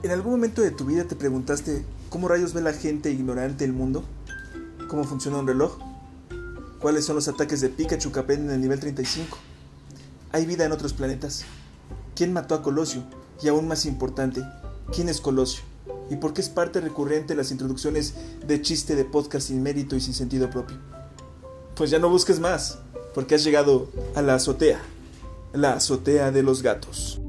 ¿En algún momento de tu vida te preguntaste cómo rayos ve la gente ignorante el mundo? ¿Cómo funciona un reloj? ¿Cuáles son los ataques de Pikachu que en el nivel 35? ¿Hay vida en otros planetas? ¿Quién mató a Colosio? Y aún más importante, ¿quién es Colosio? ¿Y por qué es parte recurrente de las introducciones de chiste de podcast sin mérito y sin sentido propio? Pues ya no busques más, porque has llegado a la azotea, la azotea de los gatos.